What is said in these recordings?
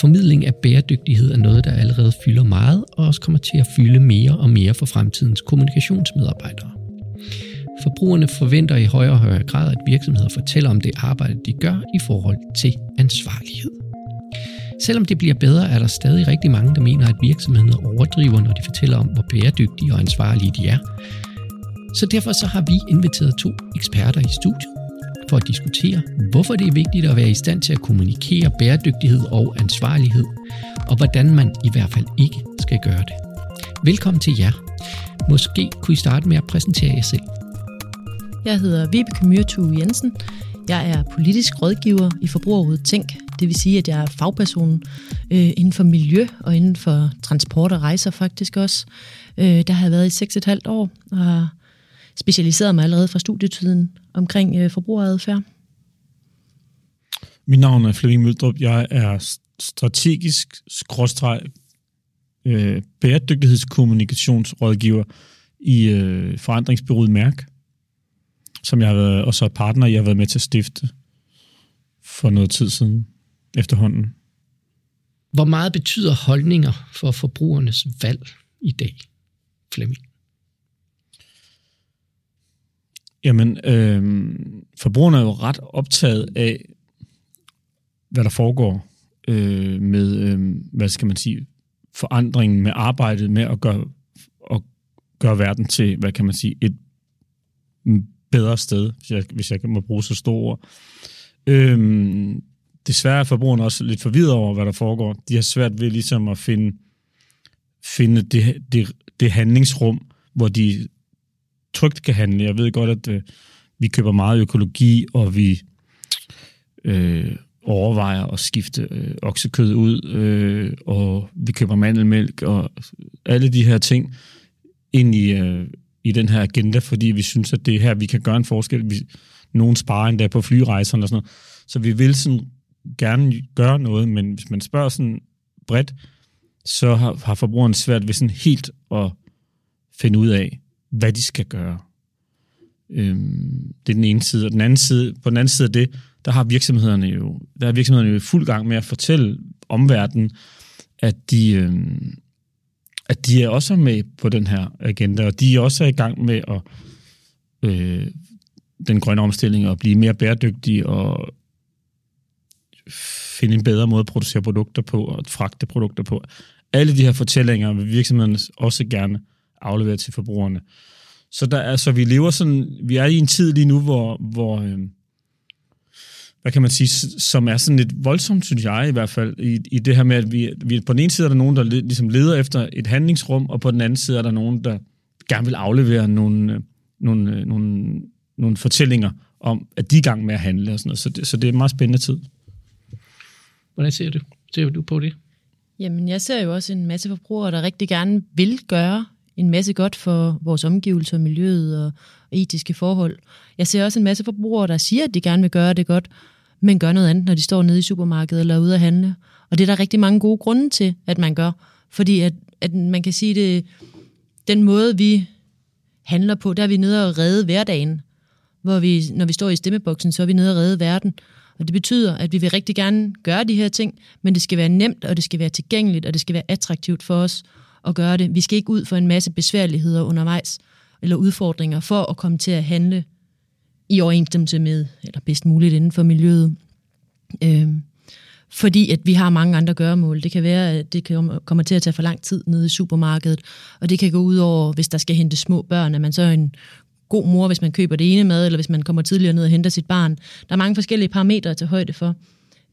Formidling af bæredygtighed er noget, der allerede fylder meget, og også kommer til at fylde mere og mere for fremtidens kommunikationsmedarbejdere. Forbrugerne forventer i højere og højere grad, at virksomheder fortæller om det arbejde, de gør i forhold til ansvarlighed. Selvom det bliver bedre, er der stadig rigtig mange, der mener, at virksomheder overdriver, når de fortæller om, hvor bæredygtige og ansvarlige de er. Så derfor så har vi inviteret to eksperter i studiet for at diskutere, hvorfor det er vigtigt at være i stand til at kommunikere bæredygtighed og ansvarlighed, og hvordan man i hvert fald ikke skal gøre det. Velkommen til jer. Måske kunne I starte med at præsentere jer selv. Jeg hedder Vibeke Myrtue Jensen. Jeg er politisk rådgiver i Forbrugerrådet Tænk. Det vil sige, at jeg er fagperson øh, inden for miljø og inden for transport og rejser faktisk også. Øh, der har jeg været i 6,5 år og har specialiseret mig allerede fra studietiden omkring øh, forbrugeradfærd. Mit navn er Flemming Møldrup. Jeg er strategisk skråstreg øh, bæredygtighedskommunikationsrådgiver i øh, forandringsbyrået Mærk som jeg har været, og så partner, jeg har været med til at stifte for noget tid siden efterhånden. Hvor meget betyder holdninger for forbrugernes valg i dag, Flemming? Jamen, øh, forbrugerne er jo ret optaget af, hvad der foregår øh, med, øh, hvad skal man sige, forandringen med arbejdet med at gøre, at gøre verden til, hvad kan man sige, et bedre sted, hvis jeg, hvis jeg må bruge så store ord. Øhm, desværre er forbrugerne også lidt forvirret over, hvad der foregår. De har svært ved ligesom at finde, finde det, det, det handlingsrum, hvor de trygt kan handle. Jeg ved godt, at øh, vi køber meget økologi, og vi øh, overvejer at skifte øh, oksekød ud, øh, og vi køber mandelmælk, og alle de her ting ind i, øh, i den her agenda, fordi vi synes, at det er her, vi kan gøre en forskel. Vi, nogen sparer endda på flyrejserne og sådan noget. Så vi vil sådan gerne gøre noget, men hvis man spørger sådan bredt, så har, har forbrugeren svært ved sådan helt at finde ud af, hvad de skal gøre. Øhm, det er den ene side. Og den anden side, på den anden side af det, der har virksomhederne jo, der er virksomhederne jo i fuld gang med at fortælle omverdenen, at de, øhm, at de er også med på den her agenda, og de er også i gang med at øh, den grønne omstilling og blive mere bæredygtige og finde en bedre måde at producere produkter på og fragte produkter på. Alle de her fortællinger vil virksomhederne også gerne aflevere til forbrugerne. Så der er, så vi lever sådan, vi er i en tid lige nu, hvor, hvor øh, hvad kan man sige, som er sådan lidt voldsomt, synes jeg i hvert fald, i, i det her med, at vi, vi på den ene side er der nogen, der ligesom leder efter et handlingsrum, og på den anden side er der nogen, der gerne vil aflevere nogle, øh, nogle, øh, nogle, nogle fortællinger om, at de er i gang med at handle og sådan noget. Så det, så det er en meget spændende tid. Hvordan ser du, ser du på det? Jamen, jeg ser jo også en masse forbrugere, der rigtig gerne vil gøre en masse godt for vores omgivelser, miljøet og etiske forhold. Jeg ser også en masse forbrugere, der siger, at de gerne vil gøre det godt, men gør noget andet, når de står nede i supermarkedet eller ude at handle. Og det er der rigtig mange gode grunde til, at man gør. Fordi at, at man kan sige det, den måde vi handler på, der er vi nede og redde hverdagen. Hvor vi, når vi står i stemmeboksen, så er vi nede og redde verden. Og det betyder, at vi vil rigtig gerne gøre de her ting, men det skal være nemt, og det skal være tilgængeligt, og det skal være attraktivt for os at gøre det. Vi skal ikke ud for en masse besværligheder undervejs, eller udfordringer, for at komme til at handle i overensstemmelse med, eller bedst muligt inden for miljøet. Øh, fordi at vi har mange andre gøremål. Det kan være, at det kommer til at tage for lang tid nede i supermarkedet, og det kan gå ud over, hvis der skal hente små børn, at man så er en god mor, hvis man køber det ene mad, eller hvis man kommer tidligere ned og henter sit barn. Der er mange forskellige parametre til højde for.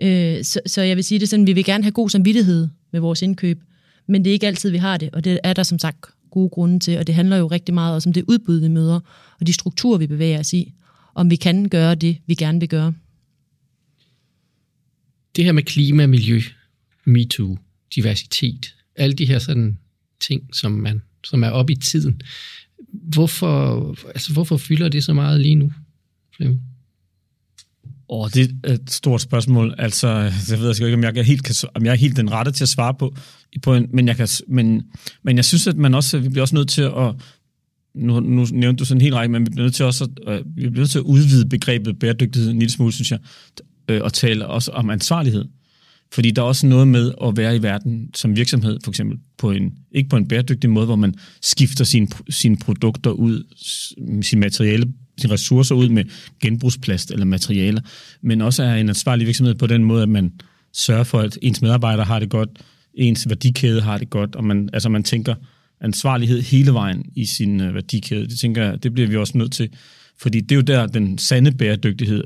Øh, så, så jeg vil sige det sådan, vi vil gerne have god samvittighed med vores indkøb, men det er ikke altid, vi har det, og det er der som sagt gode grunde til, og det handler jo rigtig meget også om det udbud, vi møder, og de strukturer, vi bevæger os i, om vi kan gøre det, vi gerne vil gøre. Det her med klima, miljø, MeToo, diversitet, alle de her sådan ting, som, man, som er oppe i tiden, hvorfor, altså, hvorfor fylder det så meget lige nu, Flemming? Åh, det er et stort spørgsmål. Altså, jeg ved ikke, om jeg helt, kan, om jeg er helt den rette til at svare på, på en, men, jeg kan, men, men jeg synes, at man også, vi bliver også nødt til at, nu, nu nævnte du sådan en hel række, men vi bliver nødt til også at, øh, vi bliver nødt til at udvide begrebet bæredygtighed en lille smule, synes jeg, øh, og tale også om ansvarlighed. Fordi der er også noget med at være i verden som virksomhed, for eksempel på en, ikke på en bæredygtig måde, hvor man skifter sine, sine produkter ud, sine materiale, sine ressourcer ud med genbrugsplast eller materialer, men også er en ansvarlig virksomhed på den måde, at man sørger for, at ens medarbejdere har det godt, ens værdikæde har det godt, og man, altså man tænker ansvarlighed hele vejen i sin øh, værdikæde. Det tænker jeg, det bliver vi også nødt til, fordi det er jo der, den sande bæredygtighed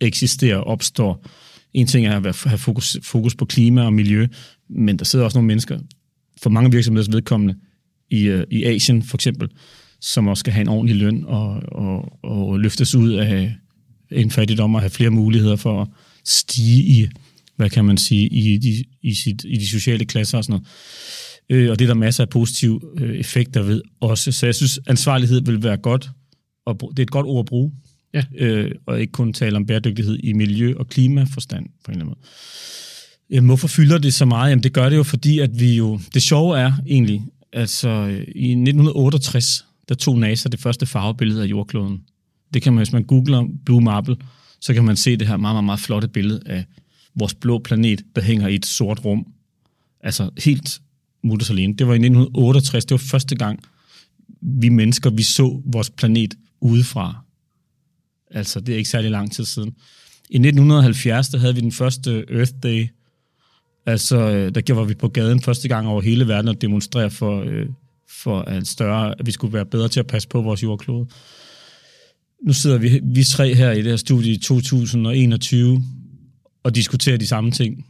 eksisterer og opstår. En ting er at have fokus, fokus på klima og miljø, men der sidder også nogle mennesker, for mange virksomheders vedkommende, i, øh, i Asien for eksempel, som også skal have en ordentlig løn og, og, og løftes ud af en fattigdom og have flere muligheder for at stige i, hvad kan man sige, i de, i sit, i de sociale klasser og sådan noget. Øh, og det er der masser af positive øh, effekter ved også. Så jeg synes, ansvarlighed vil være godt, og det er et godt ord at bruge, ja. øh, og ikke kun tale om bæredygtighed i miljø- og klimaforstand på en eller anden måde. Jamen, hvorfor fylder det så meget? Jamen, det gør det jo, fordi at vi jo... Det sjove er egentlig, altså i 1968, der tog NASA det første farvebillede af jordkloden. Det kan man, hvis man googler Blue Marble, så kan man se det her meget, meget, meget flotte billede af vores blå planet, der hænger i et sort rum. Altså helt mutters alene. Det var i 1968, det var første gang, vi mennesker, vi så vores planet udefra. Altså, det er ikke særlig lang tid siden. I 1970, der havde vi den første Earth Day. Altså, øh, der var vi på gaden første gang over hele verden og demonstrere for, øh, for at, større, at vi skulle være bedre til at passe på vores jordklode. Nu sidder vi, vi tre her i det her studie i 2021 og diskuterer de samme ting.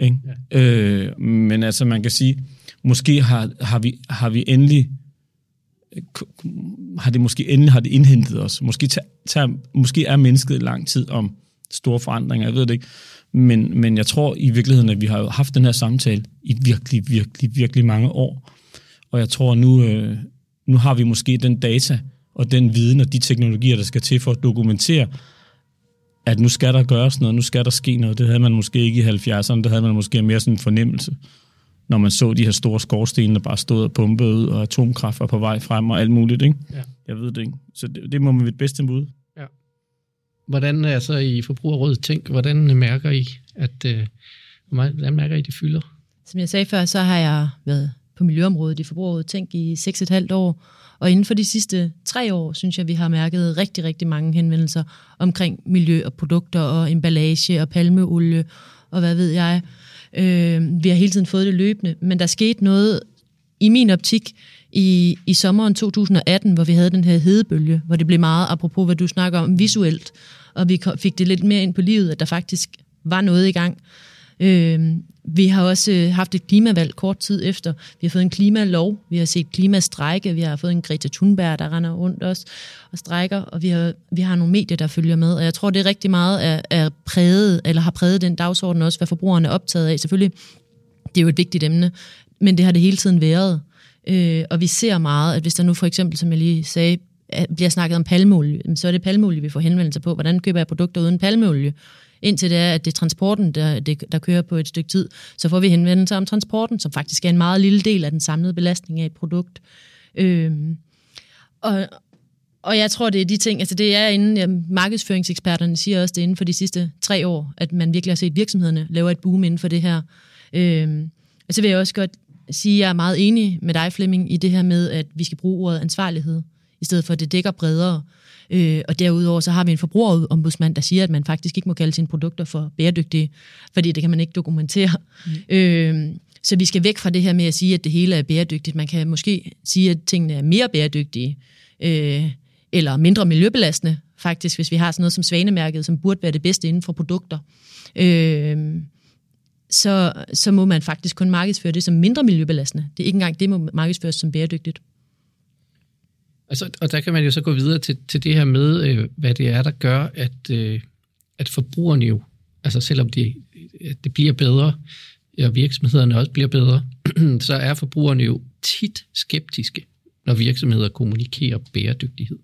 Ikke? Ja. Øh, men altså, man kan sige, måske har, har, vi, har vi endelig har det måske endelig har det indhentet os. Måske, tager, måske er mennesket lang tid om store forandringer, jeg ved det ikke. Men, men jeg tror i virkeligheden, at vi har haft den her samtale i virkelig, virkelig, virkelig mange år. Og jeg tror, nu, øh, nu har vi måske den data og den viden og de teknologier, der skal til for at dokumentere, at nu skal der gøres noget, nu skal der ske noget. Det havde man måske ikke i 70'erne, det havde man måske mere sådan en fornemmelse når man så de her store skorstene, der bare stod og pumpede ud, og atomkraft var på vej frem og alt muligt. Ikke? Ja. Jeg ved det ikke. Så det, det må man ved bedste bud. Ja. Hvordan er så i Forbrugerrådet tænk, hvordan mærker I, at, øh, hvordan mærker I, de fylder? Som jeg sagde før, så har jeg været på miljøområdet i Forbrugerrådet tænk i 6,5 år, og inden for de sidste tre år, synes jeg, vi har mærket rigtig, rigtig mange henvendelser omkring miljø og produkter og emballage og palmeolie og hvad ved jeg. Øh, vi har hele tiden fået det løbende, men der skete noget i min optik i, i sommeren 2018, hvor vi havde den her hedebølge, hvor det blev meget, apropos hvad du snakker om, visuelt, og vi fik det lidt mere ind på livet, at der faktisk var noget i gang. Øh, vi har også øh, haft et klimavalg kort tid efter. Vi har fået en klimalov, vi har set klimastrække, vi har fået en Greta Thunberg, der render rundt os og strækker, og vi har, vi har nogle medier, der følger med. Og jeg tror, det er rigtig meget er, er præget, eller har præget den dagsorden også, hvad forbrugerne er optaget af. Selvfølgelig, det er jo et vigtigt emne, men det har det hele tiden været. Øh, og vi ser meget, at hvis der nu for eksempel, som jeg lige sagde, bliver snakket om palmeolie, så er det palmeolie, vi får henvendelser på. Hvordan køber jeg produkter uden palmeolie? Indtil det er, at det er transporten, der, det, der kører på et stykke tid, så får vi henvendelser om transporten, som faktisk er en meget lille del af den samlede belastning af et produkt. Øhm, og, og jeg tror, det er de ting, altså det er inden, ja, markedsføringseksperterne siger også det inden for de sidste tre år, at man virkelig har set virksomhederne lave et boom inden for det her. Øhm, og så vil jeg også godt sige, at jeg er meget enig med dig, Flemming, i det her med, at vi skal bruge ordet ansvarlighed, i stedet for at det dækker bredere. Øh, og derudover så har vi en forbrugerombudsmand, der siger, at man faktisk ikke må kalde sine produkter for bæredygtige, fordi det kan man ikke dokumentere. Mm. Øh, så vi skal væk fra det her med at sige, at det hele er bæredygtigt. Man kan måske sige, at tingene er mere bæredygtige, øh, eller mindre miljøbelastende, faktisk, hvis vi har sådan noget som svanemærket, som burde være det bedste inden for produkter. Øh, så, så må man faktisk kun markedsføre det som mindre miljøbelastende. Det er ikke engang det, må markedsføres som bæredygtigt. Altså, og der kan man jo så gå videre til, til det her med, øh, hvad det er, der gør, at, øh, at forbrugerne jo, altså selvom det, det bliver bedre, og virksomhederne også bliver bedre, så er forbrugerne jo tit skeptiske, når virksomheder kommunikerer bæredygtighed.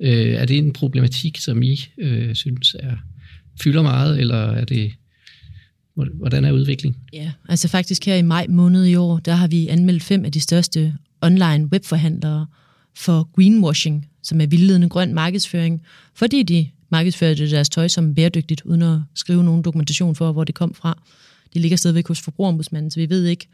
Øh, er det en problematik, som I øh, synes er fylder meget, eller er det Hvordan er udviklingen? Ja, altså faktisk her i maj måned i år, der har vi anmeldt fem af de største online webforhandlere, for greenwashing, som er vildledende grøn markedsføring, fordi de markedsførte deres tøj som bæredygtigt, uden at skrive nogen dokumentation for, hvor det kom fra. Det ligger stadigvæk hos forbrugerombudsmanden, så vi ved ikke,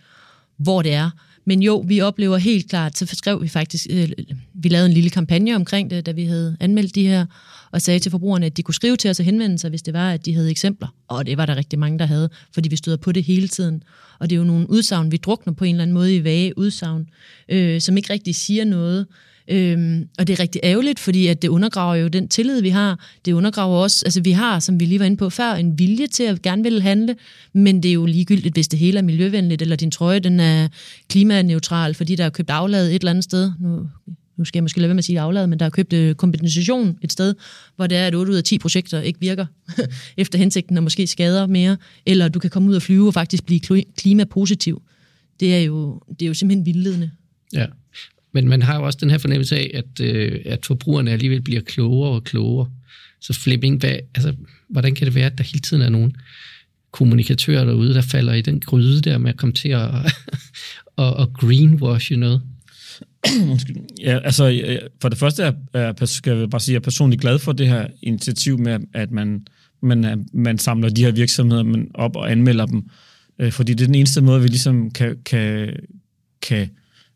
hvor det er. Men jo, vi oplever helt klart, så skrev vi faktisk, øh, vi lavede en lille kampagne omkring det, da vi havde anmeldt de her, og sagde til forbrugerne, at de kunne skrive til os og henvende sig, hvis det var, at de havde eksempler. Og det var der rigtig mange, der havde, fordi vi støder på det hele tiden. Og det er jo nogle udsagn, vi drukner på en eller anden måde i vage udsagn, øh, som ikke rigtig siger noget. Øhm, og det er rigtig ærgerligt, fordi at det undergraver jo den tillid, vi har. Det undergraver også, altså vi har, som vi lige var inde på før, en vilje til at gerne vil handle, men det er jo ligegyldigt, hvis det hele er miljøvenligt, eller din trøje, den er klimaneutral, fordi der er købt aflad et eller andet sted. Nu, nu skal jeg måske lade være med at sige aflad, men der er købt øh, kompensation et sted, hvor det er, at 8 ud af 10 projekter ikke virker efter hensigten, og måske skader mere, eller du kan komme ud og flyve og faktisk blive klimapositiv. Det er jo, det er jo simpelthen vildledende. Ja, men man har jo også den her fornemmelse af, at, øh, at forbrugerne alligevel bliver klogere og klogere. Så Flemming, hvad, altså, hvordan kan det være, at der hele tiden er nogen kommunikatører derude, der falder i den gryde der med at komme til at og, og greenwash noget? ja, altså for det første er, er, skal jeg bare sige, at jeg er personligt glad for det her initiativ med, at man, man, man samler de her virksomheder op og anmelder dem. Øh, fordi det er den eneste måde, vi ligesom kan, kan, kan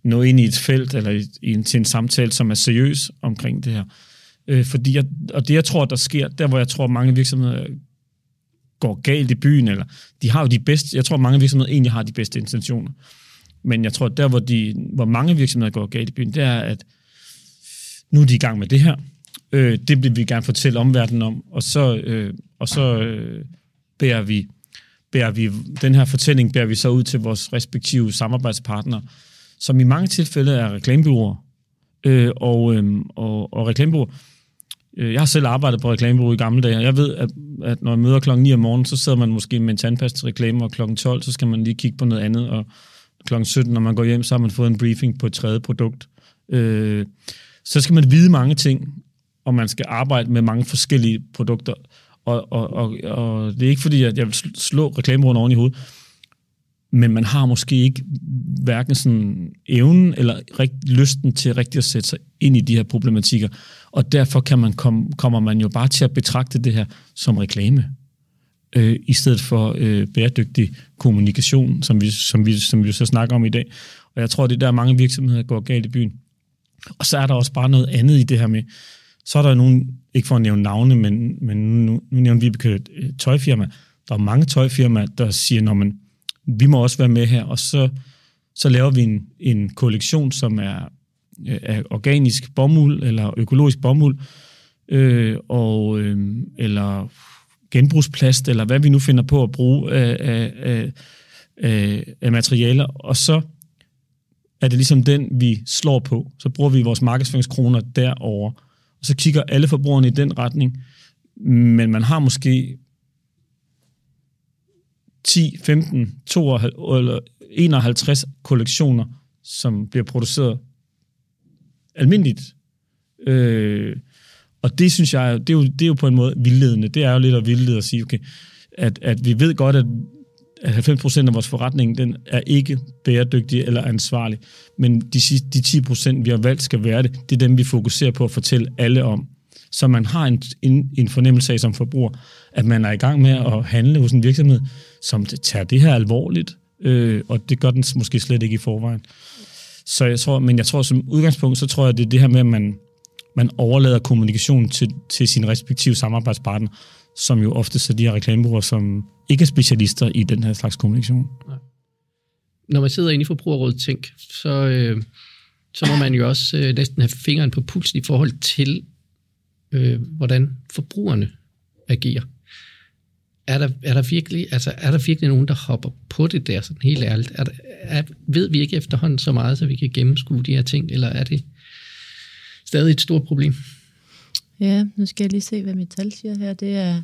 nå ind i et felt eller i, i en, til en samtale, som er seriøs omkring det her. Øh, fordi jeg, og det, jeg tror, der sker, der hvor jeg tror, mange virksomheder går galt i byen, eller de har jo de bedste, jeg tror, mange virksomheder egentlig har de bedste intentioner. Men jeg tror, der hvor, de, hvor mange virksomheder går galt i byen, det er, at nu er de i gang med det her. Øh, det vil vi gerne fortælle omverdenen om, og så, øh, og så øh, bærer vi bærer vi, den her fortælling bærer vi så ud til vores respektive samarbejdspartnere, som i mange tilfælde er reklamebyråer. Øh, og, øh, og, og reklamebyråer, øh, jeg har selv arbejdet på reklamebureau i gamle dage, og jeg ved, at, at når jeg møder klokken 9 om morgenen, så sidder man måske med en tandpasta-reklame, og klokken 12, så skal man lige kigge på noget andet, og klokken 17, når man går hjem, så har man fået en briefing på et tredje produkt. Øh, så skal man vide mange ting, og man skal arbejde med mange forskellige produkter. Og, og, og, og det er ikke fordi, at jeg vil slå reklamebureauerne oven i hovedet, men man har måske ikke hverken sådan evnen eller rigt, lysten til rigtig at sætte sig ind i de her problematikker. Og derfor kan man kom, kommer man jo bare til at betragte det her som reklame, øh, i stedet for øh, bæredygtig kommunikation, som vi, som, vi, som vi så snakker om i dag. Og jeg tror, det er der mange virksomheder går galt i byen. Og så er der også bare noget andet i det her med, så er der nogen, ikke for at nævne navne, men, men nu, nu nævner vi et tøjfirma. Der er mange tøjfirmaer, der siger, når man vi må også være med her, og så, så laver vi en, en kollektion, som er, øh, er organisk bomuld, eller økologisk bomuld, øh, og, øh, eller genbrugsplast, eller hvad vi nu finder på at bruge af, af, af, af, af materialer, og så er det ligesom den, vi slår på. Så bruger vi vores markedsføringskroner derover, og så kigger alle forbrugerne i den retning, men man har måske 10, 15, 52, eller 51 kollektioner, som bliver produceret almindeligt. Øh, og det synes jeg, det er, jo, det er jo på en måde vildledende. Det er jo lidt at vildlede at sige, okay, at, at vi ved godt, at, at 90% af vores forretning, den er ikke bæredygtig eller ansvarlig. Men de, de 10%, vi har valgt skal være det, det er dem, vi fokuserer på at fortælle alle om. Så man har en, en, en fornemmelse af som forbruger, at man er i gang med at handle hos en virksomhed, som tager det her alvorligt, øh, og det gør den måske slet ikke i forvejen. Så jeg tror, men jeg tror som udgangspunkt, så tror jeg, det er det her med, at man, man overlader kommunikation til, til sin respektive samarbejdspartner, som jo ofte er de her reklamebureauer, som ikke er specialister i den her slags kommunikation. Når man sidder inde i Forbrugerrådet Tænk, så, øh, så må man jo også øh, næsten have fingeren på pulsen i forhold til, øh, hvordan forbrugerne agerer er der, er der virkelig, altså, er der virkelig nogen, der hopper på det der, sådan helt ærligt? Er der, er, ved vi ikke efterhånden så meget, så vi kan gennemskue de her ting, eller er det stadig et stort problem? Ja, nu skal jeg lige se, hvad mit tal siger her. Det er,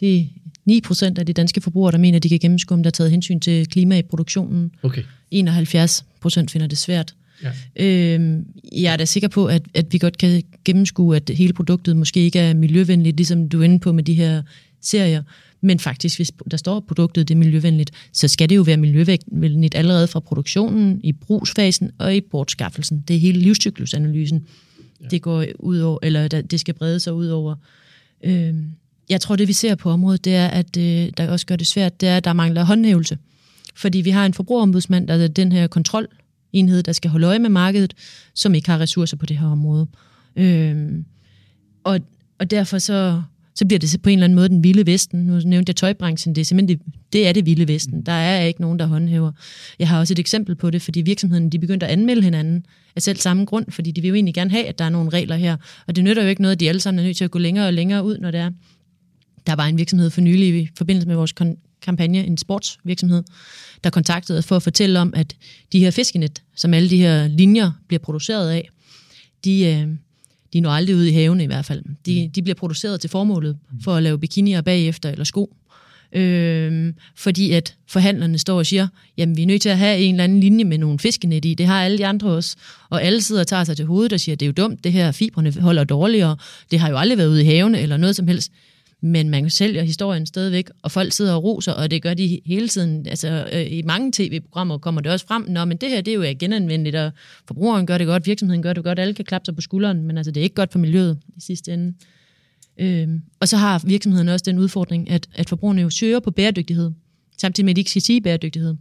det er 9 procent af de danske forbrugere, der mener, at de kan gennemskue, om der er taget hensyn til klima i produktionen. Okay. 71 procent finder det svært. Ja. Øhm, jeg er da sikker på, at, at vi godt kan gennemskue, at hele produktet måske ikke er miljøvenligt, ligesom du er inde på med de her serier. Men faktisk, hvis der står, at produktet det er miljøvenligt, så skal det jo være miljøvenligt allerede fra produktionen, i brugsfasen og i bortskaffelsen. Det er hele livscyklusanalysen. Ja. Det går ud over, eller det skal brede sig ud over. Øh, jeg tror, det vi ser på området, det er, at øh, der også gør det svært, det er, at der mangler håndhævelse. Fordi vi har en forbrugerombudsmand, der er den her enhed, der skal holde øje med markedet, som ikke har ressourcer på det her område. Øhm, og, og derfor så, så bliver det på en eller anden måde den vilde vesten. Nu nævnte jeg tøjbranchen, det er simpelthen det, det er det vilde vesten. Der er ikke nogen, der håndhæver. Jeg har også et eksempel på det, fordi virksomheden de begyndte at anmelde hinanden af selv samme grund, fordi de vil jo egentlig gerne have, at der er nogle regler her. Og det nytter jo ikke noget, at de alle sammen er nødt til at gå længere og længere ud, når det er. Der var en virksomhed for nylig i forbindelse med vores kampagne, en sportsvirksomhed, der kontaktede os for at fortælle om, at de her fiskenet, som alle de her linjer bliver produceret af, de, øh, de når aldrig ud i haven i hvert fald. De, mm. de bliver produceret til formålet for at lave bikinier bagefter eller sko. Øhm, fordi at forhandlerne står og siger, jamen vi er nødt til at have en eller anden linje med nogle fiskenet i, det har alle de andre også. Og alle sidder og tager sig til hovedet og siger, det er jo dumt, det her fibrene holder dårligere, det har jo aldrig været ude i haven eller noget som helst men man sælger historien stadigvæk, og folk sidder og roser, og det gør de hele tiden. Altså, øh, I mange tv-programmer kommer det også frem, Nå, men det her det er jo genanvendeligt, og forbrugeren gør det godt, virksomheden gør det godt, alle kan klappe sig på skulderen, men altså, det er ikke godt for miljøet i sidste ende. Øhm, og så har virksomheden også den udfordring, at, at forbrugerne jo søger på bæredygtighed, samtidig med, at de ikke skal sige bæredygtighed.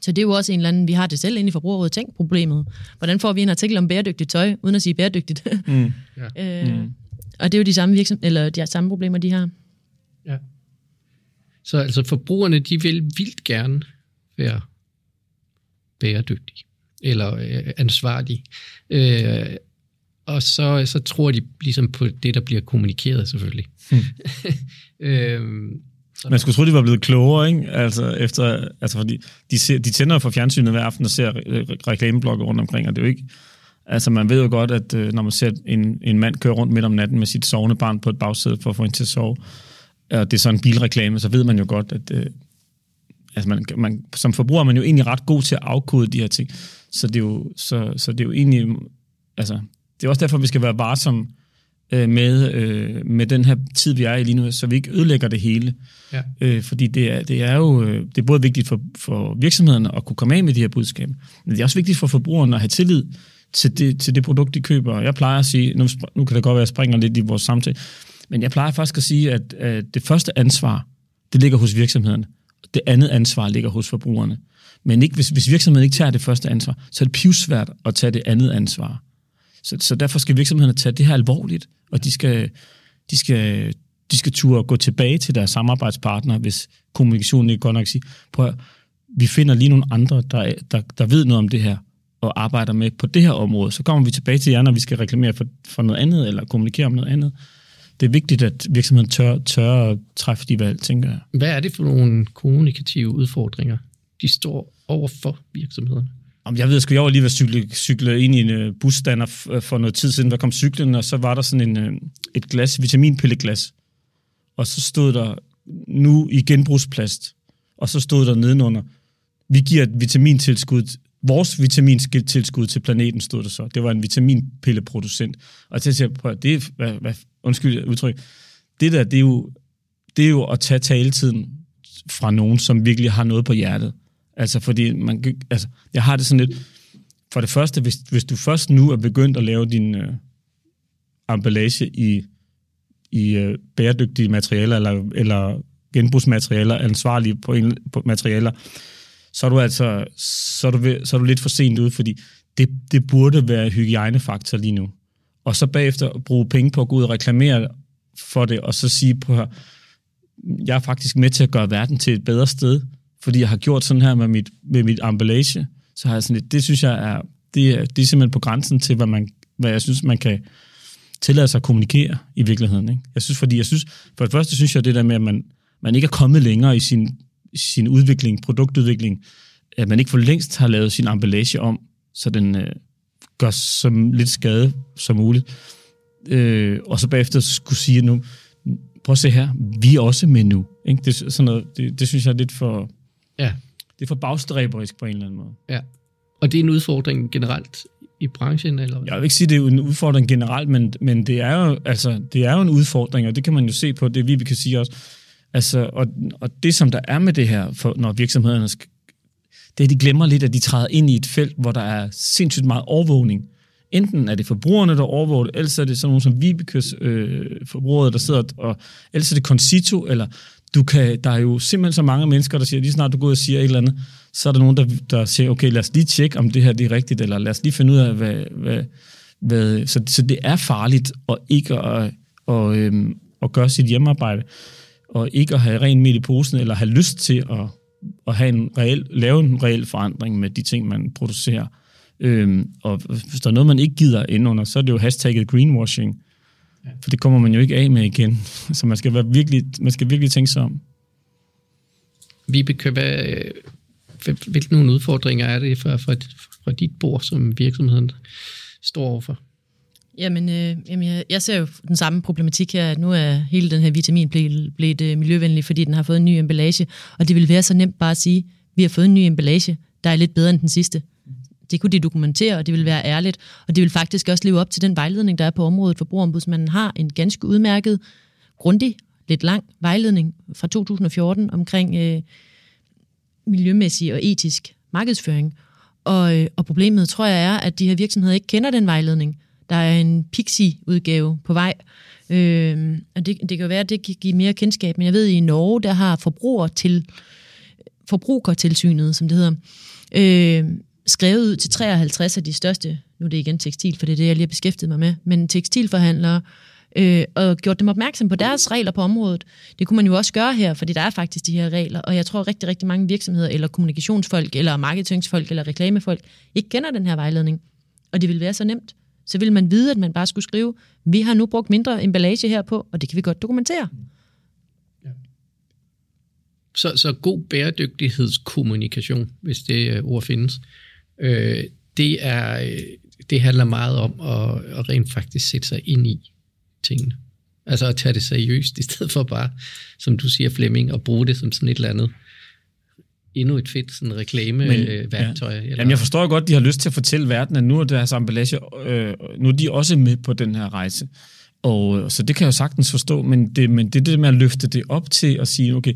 Så det er jo også en eller anden, vi har det selv inde i Forbrugerrådet Tænk problemet. Hvordan får vi en artikel om bæredygtigt tøj, uden at sige bæredygtigt? Mm. Ja. øh, mm. Og det er jo de samme, virksom, eller de samme problemer, de har. Ja. Så altså forbrugerne, de vil vildt gerne være bæredygtige eller øh, ansvarlige. Øh, og så, så tror de ligesom på det, der bliver kommunikeret selvfølgelig. Hmm. øhm, Man skulle tro, de var blevet klogere, ikke? Altså, efter, altså fordi de, ser, de tænder for fjernsynet hver aften og ser reklameblokke rundt omkring, og det er jo ikke, Altså man ved jo godt, at øh, når man ser en, en mand køre rundt midt om natten med sit sovende barn på et bagsæde for at få hende til at sove, og det er sådan en bilreklame, så ved man jo godt, at øh, altså man, man, som forbruger er man jo egentlig ret god til at afkode de her ting. Så det er jo, så, så det er jo egentlig, altså, det er også derfor, vi skal være varsomme øh, med, øh, med den her tid, vi er i lige nu, så vi ikke ødelægger det hele. Ja. Øh, fordi det er, det er jo det er både vigtigt for, for virksomhederne at kunne komme af med de her budskaber, men det er også vigtigt for forbrugerne at have tillid til det, til det produkt, de køber. Jeg plejer at sige, nu, nu kan det godt være, at jeg springer lidt i vores samtale, men jeg plejer faktisk at sige, at, at det første ansvar, det ligger hos virksomhederne. Det andet ansvar ligger hos forbrugerne. Men ikke, hvis, hvis virksomheden ikke tager det første ansvar, så er det pivsvært at tage det andet ansvar. Så, så derfor skal virksomhederne tage det her alvorligt, og de skal, de skal, de skal turde gå tilbage til deres samarbejdspartnere, hvis kommunikationen ikke godt nok siger, prøv at, vi finder lige nogle andre, der, der, der ved noget om det her, og arbejder med på det her område. Så kommer vi tilbage til jer, når vi skal reklamere for, for noget andet, eller kommunikere om noget andet. Det er vigtigt, at virksomheden tør, tør at træffe de valg, tænker jeg. Hvad er det for nogle kommunikative udfordringer, de står over for virksomheden? Om jeg ved, jeg var lige ved at cykle, cykle ind i en øh, busstander for noget tid siden, der kom cyklen, og så var der sådan en, øh, et glas, vitaminpilleglas. Og så stod der nu i genbrugsplast, og så stod der nedenunder, vi giver et vitamintilskud vores vitamintilskud til planeten, stod der så. Det var en vitaminpilleproducent. Og til at sige, prøv, det er, hvad, hvad, undskyld udtryk, det der, det er, jo, det er jo at tage taletiden fra nogen, som virkelig har noget på hjertet. Altså, fordi man, altså, jeg har det sådan lidt, for det første, hvis, hvis du først nu er begyndt at lave din øh, emballage i, i øh, bæredygtige materialer, eller, eller genbrugsmaterialer, ansvarlige på, en, på materialer, så er du altså så er du, så er du lidt for sent ude, fordi det, det burde være hygiejnefaktor lige nu. Og så bagefter bruge penge på at gå ud og reklamere for det, og så sige på her, jeg er faktisk med til at gøre verden til et bedre sted, fordi jeg har gjort sådan her med mit, med mit emballage, så har jeg sådan lidt, det synes jeg er, det er, det er simpelthen på grænsen til, hvad, man, hvad jeg synes, man kan tillade sig at kommunikere i virkeligheden. Ikke? Jeg synes, fordi jeg synes, for det første synes jeg det der med, at man, man ikke er kommet længere i sin sin udvikling, produktudvikling, at man ikke for længst har lavet sin emballage om, så den øh, gør så lidt skade som muligt. Øh, og så bagefter skulle sige nu, prøv at se her, vi er også med nu. Ikke? Det, sådan noget, det, det synes jeg er lidt for, ja. det er for bagstræberisk på en eller anden måde. Ja. Og det er en udfordring generelt i branchen? Eller? Jeg vil ikke sige, at det er en udfordring generelt, men, men det, er jo, altså, det er jo en udfordring, og det kan man jo se på, det vi kan sige også, Altså, og, og det, som der er med det her, for, når virksomhederne skal, det er, de glemmer lidt, at de træder ind i et felt, hvor der er sindssygt meget overvågning. Enten er det forbrugerne, der overvåger det, ellers er det sådan nogle som Vibekes øh, forbrugere, der sidder, og ellers er det Concito, eller du kan, der er jo simpelthen så mange mennesker, der siger, lige snart du går ud og siger et eller andet, så er der nogen, der, der siger, okay, lad os lige tjekke, om det her det er rigtigt, eller lad os lige finde ud af, hvad... hvad, hvad så, så det er farligt at ikke at, og, øhm, at gøre sit hjemmearbejde, og ikke at have ren midt i posen, eller have lyst til at, at have en reel, lave en reel forandring med de ting, man producerer. Øhm, og hvis der er noget, man ikke gider ind under, så er det jo hashtagget greenwashing. Ja. For det kommer man jo ikke af med igen. Så man skal, være virkelig, man skal virkelig tænke sig om. Vibeke, hvad, hvilke nogle udfordringer er det for, for, for dit bord, som virksomheden står overfor? Jamen, øh, jamen jeg, jeg ser jo den samme problematik her, at nu er hele den her vitamin blevet, blevet øh, miljøvenlig, fordi den har fået en ny emballage, og det vil være så nemt bare at sige, vi har fået en ny emballage, der er lidt bedre end den sidste. Det kunne de dokumentere, og det vil være ærligt, og det vil faktisk også leve op til den vejledning, der er på området. Forbrugerombudsmanden har en ganske udmærket, grundig, lidt lang vejledning fra 2014 omkring øh, miljømæssig og etisk markedsføring. Og, øh, og problemet tror jeg er, at de her virksomheder ikke kender den vejledning. Der er en Pixie-udgave på vej, øh, og det, det kan jo være, at det kan give mere kendskab, men jeg ved, at i Norge, der har forbruger til, forbrugertilsynet, som det hedder, øh, skrevet ud til 53 af de største, nu er det igen tekstil, for det er det, jeg lige har beskæftiget mig med, men tekstilforhandlere, øh, og gjort dem opmærksom på deres regler på området. Det kunne man jo også gøre her, fordi der er faktisk de her regler, og jeg tror rigtig, rigtig mange virksomheder, eller kommunikationsfolk, eller marketingsfolk, eller reklamefolk, ikke kender den her vejledning. Og det vil være så nemt. Så vil man vide, at man bare skulle skrive, vi har nu brugt mindre emballage her på, og det kan vi godt dokumentere. Ja. Så, så god bæredygtighedskommunikation, hvis det øh, ord findes, øh, det, er, øh, det handler meget om at, at rent faktisk sætte sig ind i tingene. Altså at tage det seriøst, i stedet for bare, som du siger Flemming, at bruge det som sådan et eller andet endnu et fedt sådan reklameværktøj. Ja. Jamen, jeg forstår godt, de har lyst til at fortælle verden, at nu er deres emballage, øh, nu er de også med på den her rejse. Og øh, så det kan jeg jo sagtens forstå, men det, men det det med at løfte det op til at sige, okay,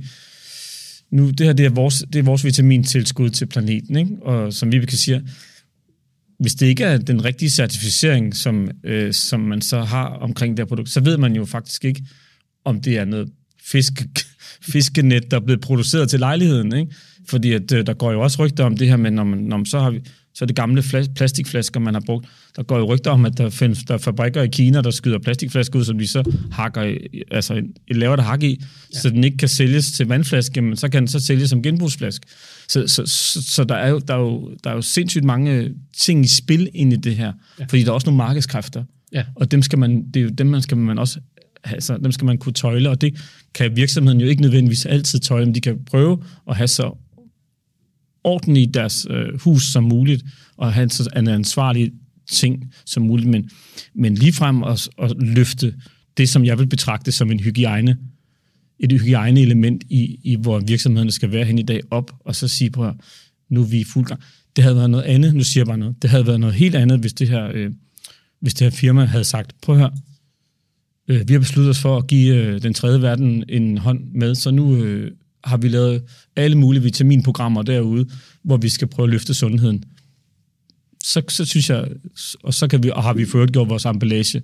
nu det her det er vores, det er vores vitamintilskud til planeten, ikke? og som vi kan sige, hvis det ikke er den rigtige certificering, som, øh, som man så har omkring det her produkt, så ved man jo faktisk ikke, om det er noget fisk, fiskenet, der er blevet produceret til lejligheden. Ikke? Fordi at, øh, der går jo også rygter om det her, men når man, når man så har vi, så er det gamle plastikflasker, man har brugt. Der går jo rygter om, at der findes der er fabrikker i Kina, der skyder plastikflasker ud, som de så hakker, altså laver der hak i, ja. så den ikke kan sælges til vandflaske, men så kan den så sælges som genbrugsflaske. Så, så, så, så der, er jo, der, er jo, der er jo sindssygt mange ting i spil ind i det her, ja. fordi der er også nogle markedskræfter, ja. og dem skal man, det er jo dem, man skal man også altså, dem skal man kunne tøjle, og det kan virksomheden jo ikke nødvendigvis altid tøjle, men de kan prøve at have så orden i deres øh, hus som muligt, og have så en ansvarlig ting som muligt, men, men ligefrem at, at løfte det, som jeg vil betragte som en hygiejne, et hygiejne-element i, i, hvor virksomhederne skal være hen i dag op, og så sige på, nu er vi i fuld gang. Det havde været noget andet, nu siger jeg bare noget, det havde været noget helt andet, hvis det her, øh, hvis det her firma havde sagt, prøv at høre, øh, vi har besluttet os for at give øh, den tredje verden en hånd med, så nu øh, har vi lavet alle mulige vitaminprogrammer derude, hvor vi skal prøve at løfte sundheden. Så, så synes jeg, og så kan vi, og har vi ført gjort vores emballage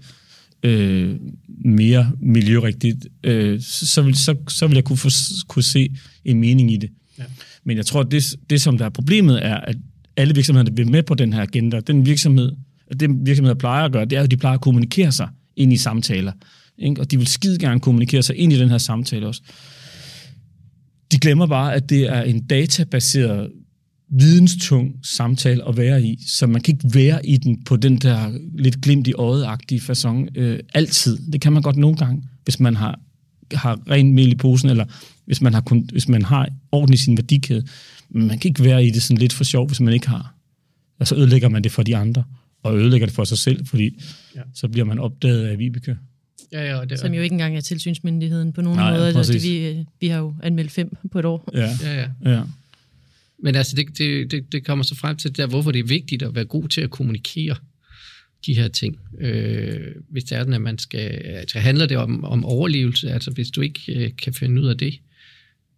øh, mere miljørigtigt, øh, så, vil, så, så vil jeg kunne, få, kunne se en mening i det. Ja. Men jeg tror, det, det, som der er problemet, er, at alle virksomheder, der bliver med på den her agenda, den virksomhed, det virksomheder plejer at gøre, det er, at de plejer at kommunikere sig ind i samtaler. Ikke? Og de vil skide gerne kommunikere sig ind i den her samtale også. De glemmer bare, at det er en databaseret, videnstung samtale at være i, så man kan ikke være i den på den der lidt glimt i øjet-agtige façon øh, altid. Det kan man godt nogle gange, hvis man har, har ren mel i posen, eller hvis man har, kun, hvis man har orden i sin værdikæde. Men man kan ikke være i det sådan lidt for sjov, hvis man ikke har. Og så ødelægger man det for de andre, og ødelægger det for sig selv, fordi ja. så bliver man opdaget af Vibeke. Ja, ja, det, som jo ikke engang er tilsynsmyndigheden på nogen Nej, måde. Altså, det, vi, vi har jo anmeldt fem på et år. Ja, ja. ja. ja. Men altså, det, det, det, det kommer så frem til der, hvorfor det er vigtigt at være god til at kommunikere de her ting. Øh, hvis det er sådan, at man skal... Altså, handler det om, om overlevelse? Altså, hvis du ikke øh, kan finde ud af det,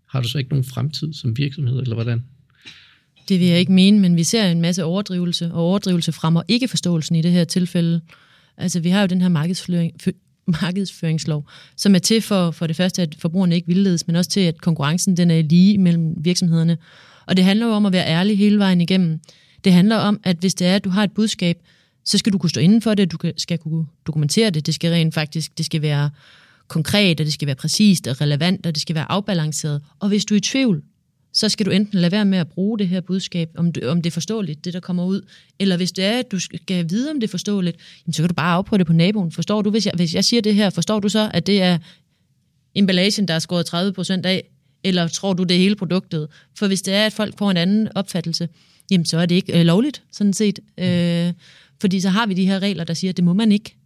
har du så ikke nogen fremtid som virksomhed, eller hvordan? Det vil jeg ikke mene, men vi ser en masse overdrivelse, og overdrivelse fremmer ikke forståelsen i det her tilfælde. Altså, vi har jo den her markedsføring, markedsføringslov, som er til for, for det første, at forbrugerne ikke vildledes, men også til, at konkurrencen den er lige mellem virksomhederne. Og det handler jo om at være ærlig hele vejen igennem. Det handler om, at hvis det er, at du har et budskab, så skal du kunne stå inden for det, du skal kunne dokumentere det, det skal rent faktisk, det skal være konkret, og det skal være præcist og relevant, og det skal være afbalanceret. Og hvis du er i tvivl, så skal du enten lade være med at bruge det her budskab, om det, om det er forståeligt, det der kommer ud, eller hvis det er, at du skal vide, om det er forståeligt, jamen, så kan du bare afprøve det på naboen. Forstår du, hvis jeg, hvis jeg siger det her, forstår du så, at det er emballagen, der er skåret 30% af, eller tror du, det er hele produktet? For hvis det er, at folk får en anden opfattelse, jamen så er det ikke øh, lovligt, sådan set. Øh, fordi så har vi de her regler, der siger, at det må man ikke.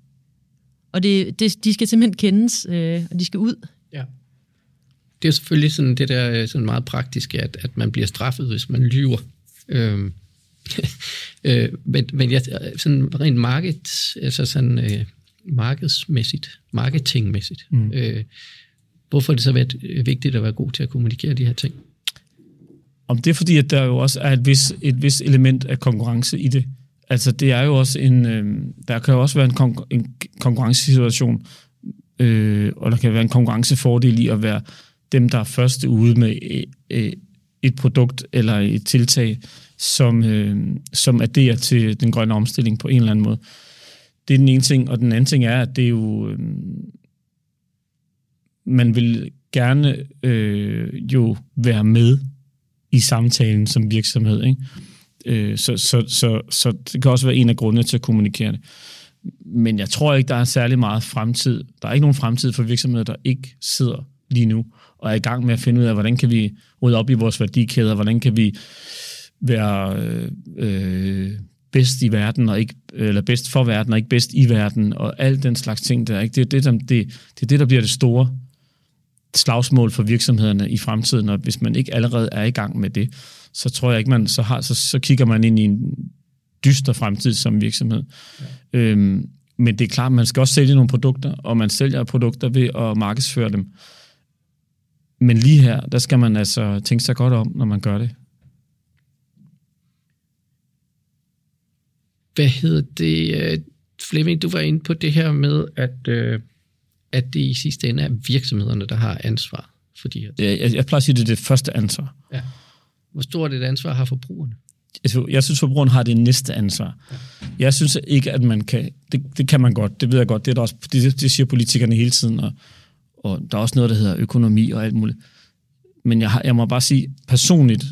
Og det, det, de skal simpelthen kendes, øh, og de skal ud. Ja. Det er selvfølgelig sådan det der øh, sådan meget praktiske, at, at man bliver straffet, hvis man lyver. Øhm, øh, men, men jeg, sådan rent market, altså sådan øh, markedsmæssigt, marketingmæssigt, mm. øh, hvorfor er det så været vigtigt at være god til at kommunikere de her ting? Om det er fordi, at der jo også er et vis, et vis element af konkurrence i det. Altså det er jo også en, øh, der kan jo også være en, kon- en konkurrencesituation, øh, og der kan være en konkurrencefordel i at være dem, der er første ude med øh, øh, et produkt eller et tiltag, som, øh, som adderer til den grønne omstilling på en eller anden måde. Det er den ene ting, og den anden ting er, at det er jo... Øh, man vil gerne øh, jo være med i samtalen som virksomhed. Ikke? Øh, så, så, så, så det kan også være en af grundene til at kommunikere det. Men jeg tror ikke, der er særlig meget fremtid. Der er ikke nogen fremtid for virksomheder, der ikke sidder lige nu og er i gang med at finde ud af, hvordan kan vi rydde op i vores værdikæder, hvordan kan vi være øh, bedst i verden, og ikke, eller bedst for verden, og ikke bedst i verden, og alt den slags ting der. Ikke? Det, er det, der, det, det er det, der bliver det store slagsmål for virksomhederne i fremtiden, og hvis man ikke allerede er i gang med det, så tror jeg ikke, man så, har, så, så kigger man ind i en dyster fremtid som virksomhed. Ja. Øhm, men det er klart, man skal også sælge nogle produkter, og man sælger produkter ved at markedsføre dem. Men lige her, der skal man altså tænke sig godt om, når man gør det. Hvad hedder det? Øh, Flemming, du var inde på det her med, at, øh, at det i sidste ende er virksomhederne, der har ansvar for de her ting. Jeg, jeg plejer at sige, at det er det første ansvar. Ja. Hvor stort et ansvar har forbrugerne? Jeg synes, forbrugeren har det næste ansvar. Ja. Jeg synes ikke, at man kan... Det, det kan man godt, det ved jeg godt. Det, er der også, det, det siger politikerne hele tiden, og, og der er også noget, der hedder økonomi og alt muligt. Men jeg, har, jeg må bare sige, personligt,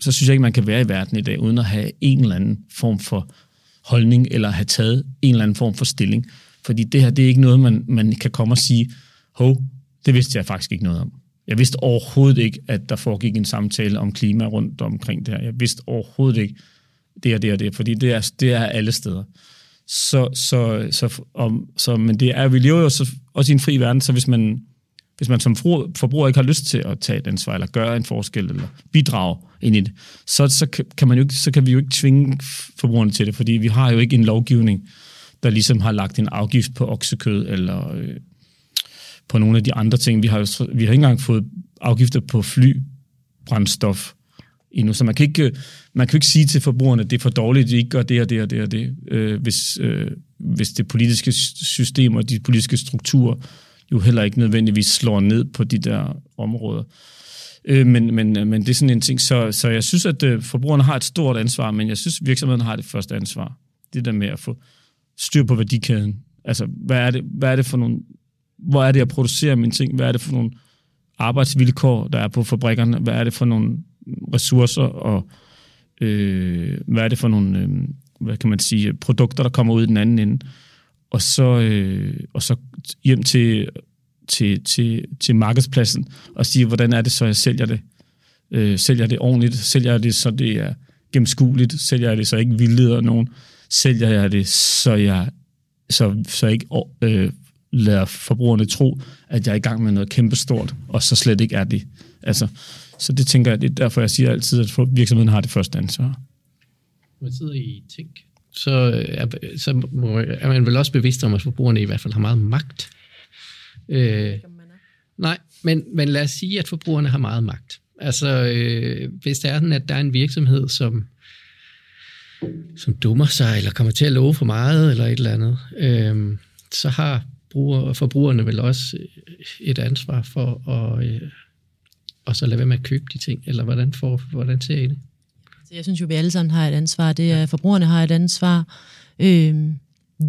så synes jeg ikke, man kan være i verden i dag, uden at have en eller anden form for holdning, eller have taget en eller anden form for stilling. Fordi det her, det er ikke noget, man, man kan komme og sige, hov, det vidste jeg faktisk ikke noget om. Jeg vidste overhovedet ikke, at der foregik en samtale om klima rundt omkring det her. Jeg vidste overhovedet ikke det og det og det, fordi det er, det er alle steder. Så, så, så, om, så, men det er, vi lever jo så, også i en fri verden, så hvis man, hvis man som forbruger ikke har lyst til at tage et ansvar, eller gøre en forskel, eller bidrage ind i det, så, så, kan, man jo ikke, så kan vi jo ikke tvinge forbrugerne til det, fordi vi har jo ikke en lovgivning, der ligesom har lagt en afgift på oksekød, eller øh, på nogle af de andre ting. Vi har, vi har ikke engang fået afgifter på flybrændstof endnu, så man kan ikke, man kan ikke sige til forbrugerne, at det er for dårligt, at de ikke gør det og det og det og det, øh, hvis, øh, hvis det politiske system og de politiske strukturer jo heller ikke nødvendigvis slår ned på de der områder. Øh, men, men, øh, men det er sådan en ting, så, så jeg synes, at øh, forbrugerne har et stort ansvar, men jeg synes, at virksomheden har det første ansvar. Det der med at få styr på værdikæden. Altså, hvad er det, hvad er det for nogle hvor er det, jeg producerer mine ting? Hvad er det for nogle arbejdsvilkår, der er på fabrikkerne? Hvad er det for nogle ressourcer, og øh, hvad er det for nogle, øh, hvad kan man sige, produkter, der kommer ud i den anden ende? Og så, øh, og så hjem til, til, til, til markedspladsen og sige, hvordan er det så, jeg sælger det? Øh, sælger det ordentligt? Sælger jeg det, så det er gennemskueligt? Sælger jeg det, så jeg ikke vildleder nogen? Sælger jeg det, så jeg så, så jeg ikke øh, lader forbrugerne tro, at jeg er i gang med noget kæmpestort, og så slet ikke er det. Altså, så det tænker jeg, det er derfor, jeg siger altid, at virksomheden har det første ansvar. Hvad sidder i tænk, så er, så er man vel også bevidst om, at forbrugerne i hvert fald har meget magt. Øh, nej, men, men lad os sige, at forbrugerne har meget magt. Altså, øh, hvis det er sådan, at der er en virksomhed, som, som dummer sig, eller kommer til at love for meget, eller et eller andet, øh, så har bruger, forbrugerne vel også et ansvar for at, øh, og så lade være med at købe de ting, eller hvordan, for, hvordan ser I det? Jeg synes jo, vi alle sammen har et ansvar. Det er, forbrugerne har et ansvar. Øh,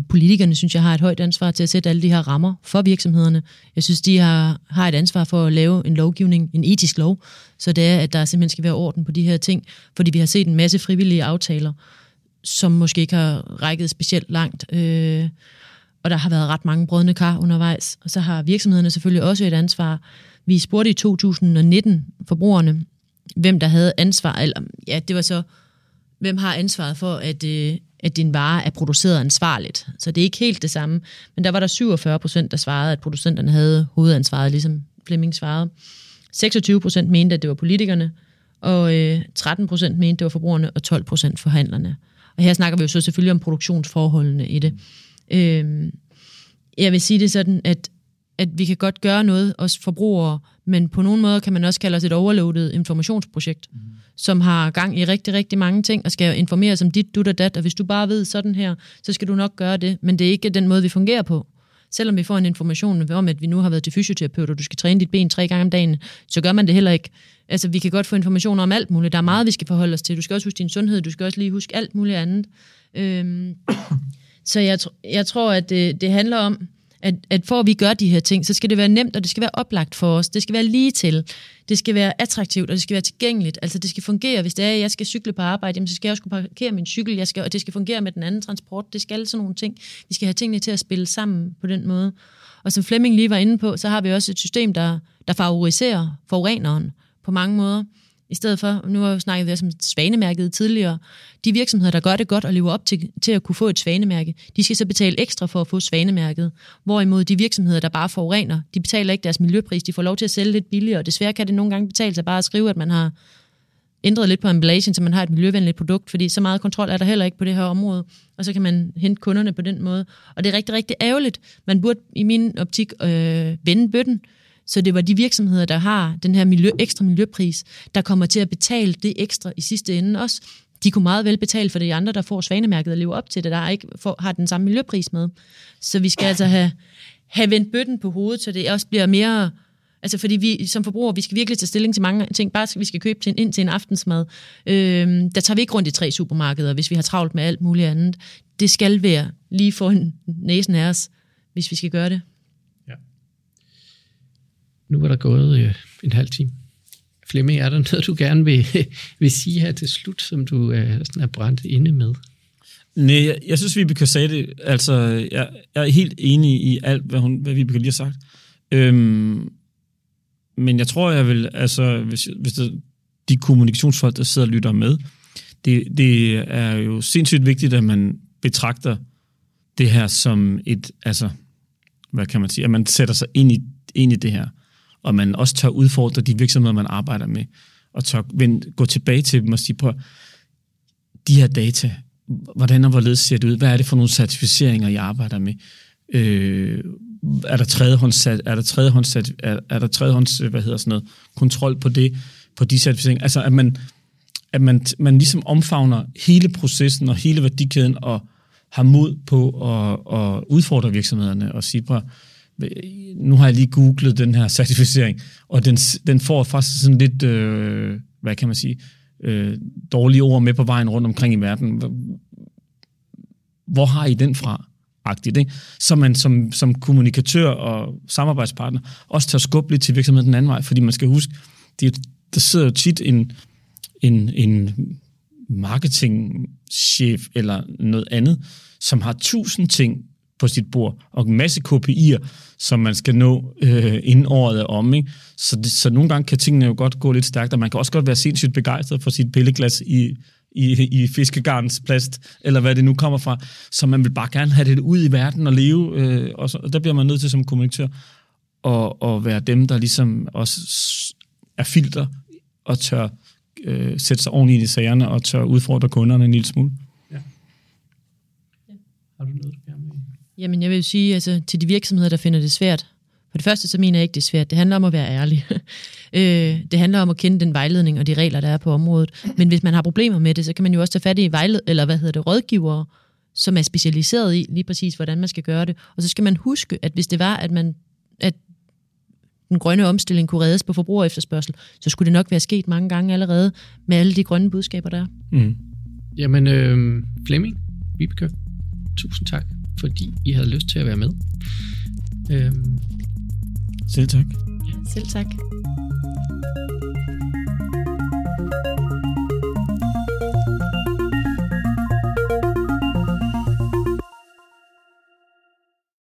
politikerne synes jeg har et højt ansvar til at sætte alle de her rammer for virksomhederne. Jeg synes, de har, har et ansvar for at lave en lovgivning, en etisk lov, så det er, at der simpelthen skal være orden på de her ting, fordi vi har set en masse frivillige aftaler, som måske ikke har rækket specielt langt, øh, og der har været ret mange brødne kar undervejs, og så har virksomhederne selvfølgelig også et ansvar. Vi spurgte i 2019 forbrugerne, hvem der havde ansvar, eller ja, det var så, hvem har ansvaret for, at, øh, at din vare er produceret ansvarligt. Så det er ikke helt det samme. Men der var der 47 procent, der svarede, at producenterne havde hovedansvaret, ligesom Flemming svarede. 26 procent mente, at det var politikerne, og øh, 13 procent mente, det var forbrugerne, og 12 procent forhandlerne. Og her snakker vi jo så selvfølgelig om produktionsforholdene i det. Øh, jeg vil sige det sådan, at, at vi kan godt gøre noget, os forbrugere, men på nogle måder kan man også kalde os et overloadet informationsprojekt. Mm som har gang i rigtig, rigtig mange ting, og skal informere om dit, dut og dat, og hvis du bare ved sådan her, så skal du nok gøre det, men det er ikke den måde, vi fungerer på. Selvom vi får en information om, at vi nu har været til fysioterapeut, og du skal træne dit ben tre gange om dagen, så gør man det heller ikke. Altså, vi kan godt få information om alt muligt. Der er meget, vi skal forholde os til. Du skal også huske din sundhed, du skal også lige huske alt muligt andet. Øhm, så jeg, jeg tror, at det, det handler om, at, at for at vi gør de her ting, så skal det være nemt, og det skal være oplagt for os. Det skal være lige til. Det skal være attraktivt, og det skal være tilgængeligt. Altså det skal fungere. Hvis det er, at jeg skal cykle på arbejde, jamen, så skal jeg også kunne parkere min cykel, jeg skal, og det skal fungere med den anden transport. Det skal alle sådan nogle ting. Vi skal have tingene til at spille sammen på den måde. Og som Flemming lige var inde på, så har vi også et system, der, der favoriserer forureneren på mange måder. I stedet for, nu har vi snakket vi om svanemærket tidligere, de virksomheder, der gør det godt og lever op til, til at kunne få et svanemærke, de skal så betale ekstra for at få svanemærket. Hvorimod de virksomheder, der bare forurener, de betaler ikke deres miljøpris, de får lov til at sælge lidt billigere. Desværre kan det nogle gange betale sig bare at skrive, at man har ændret lidt på emballagen, så man har et miljøvenligt produkt, fordi så meget kontrol er der heller ikke på det her område, og så kan man hente kunderne på den måde. Og det er rigtig, rigtig ærgerligt. Man burde i min optik øh, vende bøtten, så det var de virksomheder, der har den her miljø, ekstra miljøpris, der kommer til at betale det ekstra i sidste ende også. De kunne meget vel betale for de andre, der får svanemærket og lever op til det, der ikke får, har den samme miljøpris med. Så vi skal altså have, have vendt bøtten på hovedet, så det også bliver mere... Altså fordi vi som forbrugere, vi skal virkelig tage stilling til mange ting. Bare vi skal købe til en, ind til en aftensmad. Øhm, der tager vi ikke rundt i tre supermarkeder, hvis vi har travlt med alt muligt andet. Det skal være lige for næsen af os, hvis vi skal gøre det. Nu er der gået øh, en halv time. Flemming, er der noget, du gerne vil, vil sige her til slut, som du øh, sådan er brændt inde med? Nej, jeg, jeg synes, Vibeke sagde det. Altså, jeg, jeg er helt enig i alt, hvad, hun, hvad Vibeke lige har sagt. Øhm, men jeg tror, jeg vil, altså, hvis, hvis det, de kommunikationsfolk, der sidder og lytter med, det, det er jo sindssygt vigtigt, at man betragter det her som et, altså, hvad kan man sige, at man sætter sig ind i, ind i det her og man også tør udfordre de virksomheder, man arbejder med, og tør vend, gå tilbage til dem og sige, på de her data, hvordan og hvorledes ser det ud? Hvad er det for nogle certificeringer, I arbejder med? Øh, er der tredjehånds, er der tredjehånds, er, er der tredjehånds, hvad hedder sådan noget, kontrol på det, på de certificeringer? Altså, at man, at man, man ligesom omfavner hele processen og hele værdikæden og har mod på at, at udfordre virksomhederne og sige, prøv, nu har jeg lige googlet den her certificering, og den, den får faktisk sådan lidt, øh, hvad kan man sige, øh, dårlige ord med på vejen rundt omkring i verden. Hvor har I den fra? Agtigt, ikke? Så man som, som kommunikatør og samarbejdspartner også tager skubbe lidt til virksomheden den anden vej, fordi man skal huske, det, der sidder jo tit en, en, en marketingchef eller noget andet, som har tusind ting på sit bord, og en masse KPI'er, som man skal nå øh, inden året er om. Ikke? Så, det, så nogle gange kan tingene jo godt gå lidt stærkt, og man kan også godt være sindssygt begejstret for sit pilleglas i, i, i fiskegarns plast, eller hvad det nu kommer fra. Så man vil bare gerne have det ud i verden og leve, øh, og, så, og der bliver man nødt til som kommunikatør at, at være dem, der ligesom også er filter og tør øh, sætte sig ordentligt i sagerne og tør udfordre kunderne en lille smule. Ja. Har du noget? Jamen, jeg vil sige, altså, til de virksomheder, der finder det svært. For det første, så mener jeg ikke, det er svært. Det handler om at være ærlig. Øh, det handler om at kende den vejledning og de regler, der er på området. Men hvis man har problemer med det, så kan man jo også tage fat i vejled eller hvad hedder det, rådgivere, som er specialiseret i lige præcis, hvordan man skal gøre det. Og så skal man huske, at hvis det var, at man at den grønne omstilling kunne reddes på forbruger efterspørgsel, så skulle det nok være sket mange gange allerede med alle de grønne budskaber, der er. Mm. Jamen, øh, Flemming, Vibeke, tusind tak, fordi I havde lyst til at være med. Øh, Selv tak. Selv tak.